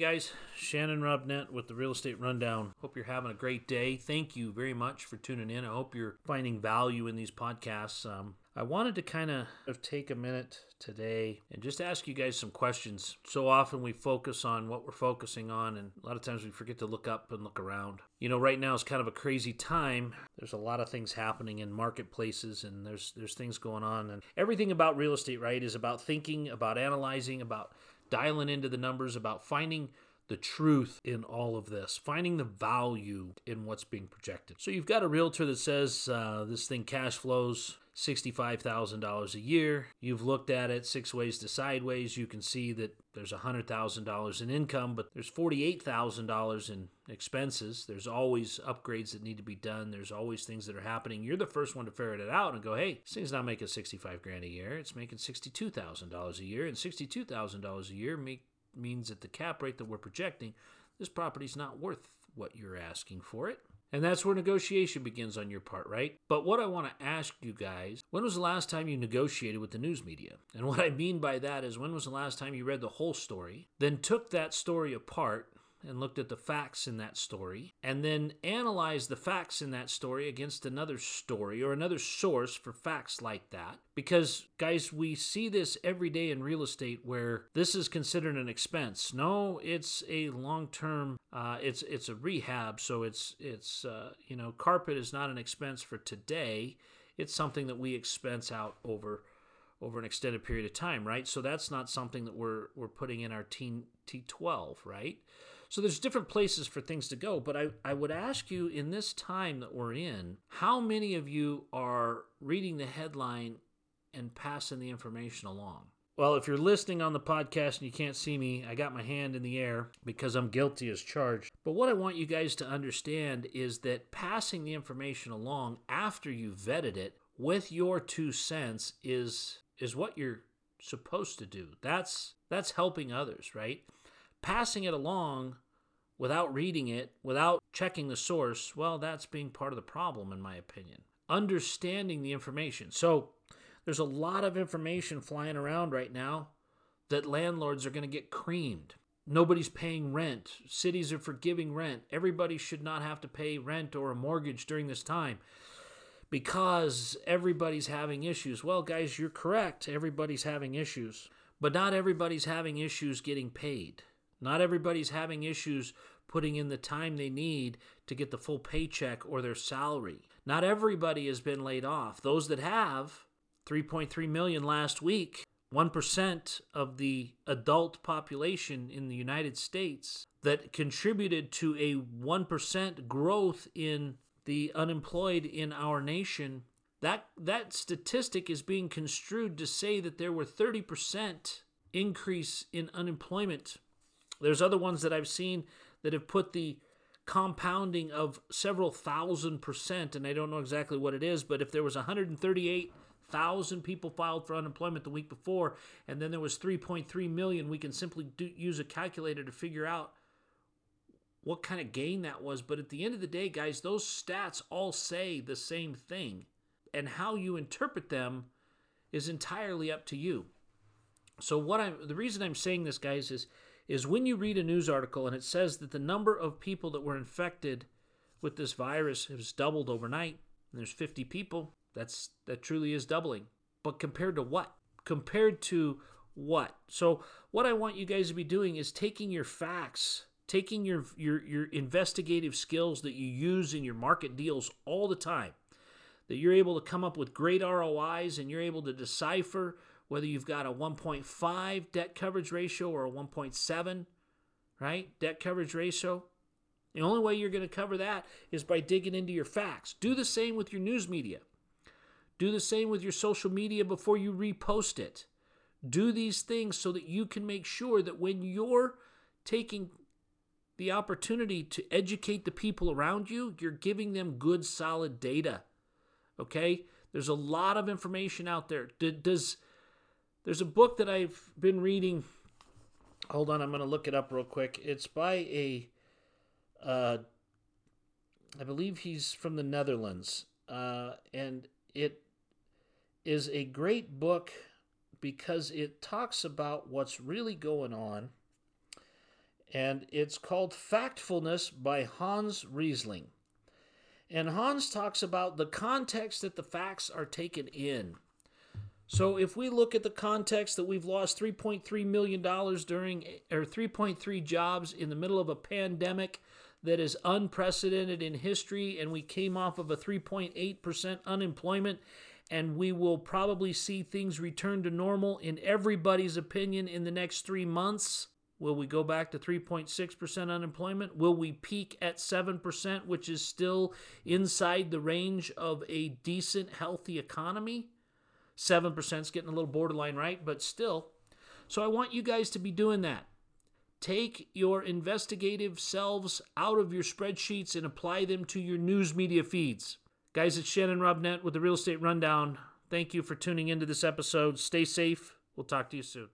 guys, Shannon Robnett with the Real Estate Rundown. Hope you're having a great day. Thank you very much for tuning in. I hope you're finding value in these podcasts. Um, I wanted to kind of take a minute today and just ask you guys some questions. So often we focus on what we're focusing on, and a lot of times we forget to look up and look around. You know, right now is kind of a crazy time. There's a lot of things happening in marketplaces, and there's there's things going on, and everything about real estate, right, is about thinking, about analyzing, about dialing into the numbers, about finding the truth in all of this, finding the value in what's being projected. So you've got a realtor that says uh, this thing cash flows $65,000 a year. You've looked at it six ways to sideways. You can see that there's $100,000 in income, but there's $48,000 in expenses. There's always upgrades that need to be done. There's always things that are happening. You're the first one to ferret it out and go, hey, this thing's not making 65 grand a year. It's making $62,000 a year. And $62,000 a year make, means that the cap rate that we're projecting, this property's not worth what you're asking for it. And that's where negotiation begins on your part, right? But what I want to ask you guys when was the last time you negotiated with the news media? And what I mean by that is when was the last time you read the whole story, then took that story apart and looked at the facts in that story, and then analyzed the facts in that story against another story or another source for facts like that. Because, guys, we see this every day in real estate where this is considered an expense. No, it's a long term. Uh, it's it's a rehab, so it's it's uh, you know carpet is not an expense for today. It's something that we expense out over over an extended period of time, right? So that's not something that we're we're putting in our T T12, right? So there's different places for things to go, but I, I would ask you in this time that we're in, how many of you are reading the headline and passing the information along? Well, if you're listening on the podcast and you can't see me, I got my hand in the air because I'm guilty as charged. But what I want you guys to understand is that passing the information along after you've vetted it with your two cents is is what you're supposed to do. That's that's helping others, right? Passing it along without reading it, without checking the source, well, that's being part of the problem, in my opinion. Understanding the information. So, there's a lot of information flying around right now that landlords are going to get creamed. Nobody's paying rent. Cities are forgiving rent. Everybody should not have to pay rent or a mortgage during this time because everybody's having issues. Well, guys, you're correct. Everybody's having issues. But not everybody's having issues getting paid. Not everybody's having issues putting in the time they need to get the full paycheck or their salary. Not everybody has been laid off. Those that have, 3.3 million last week, 1% of the adult population in the United States that contributed to a 1% growth in the unemployed in our nation. That that statistic is being construed to say that there were 30% increase in unemployment there's other ones that I've seen that have put the compounding of several thousand percent, and I don't know exactly what it is, but if there was 138,000 people filed for unemployment the week before, and then there was 3.3 million, we can simply do, use a calculator to figure out what kind of gain that was. But at the end of the day, guys, those stats all say the same thing, and how you interpret them is entirely up to you. So what I'm the reason I'm saying this, guys, is is when you read a news article and it says that the number of people that were infected with this virus has doubled overnight, and there's 50 people, that's that truly is doubling. But compared to what? Compared to what? So what I want you guys to be doing is taking your facts, taking your your your investigative skills that you use in your market deals all the time. That you're able to come up with great ROIs and you're able to decipher whether you've got a 1.5 debt coverage ratio or a 1.7, right? Debt coverage ratio. The only way you're going to cover that is by digging into your facts. Do the same with your news media. Do the same with your social media before you repost it. Do these things so that you can make sure that when you're taking the opportunity to educate the people around you, you're giving them good, solid data. Okay? There's a lot of information out there. Does there's a book that I've been reading. Hold on, I'm going to look it up real quick. It's by a, uh, I believe he's from the Netherlands, uh, and it is a great book because it talks about what's really going on and it's called Factfulness by Hans Rosling. And Hans talks about the context that the facts are taken in. So if we look at the context that we've lost 3.3 million dollars during or 3.3 jobs in the middle of a pandemic that is unprecedented in history and we came off of a 3.8% unemployment and we will probably see things return to normal in everybody's opinion in the next 3 months. Will we go back to 3.6% unemployment? Will we peak at 7%, which is still inside the range of a decent, healthy economy? 7% is getting a little borderline right, but still. So I want you guys to be doing that. Take your investigative selves out of your spreadsheets and apply them to your news media feeds. Guys, it's Shannon Robnett with the Real Estate Rundown. Thank you for tuning into this episode. Stay safe. We'll talk to you soon.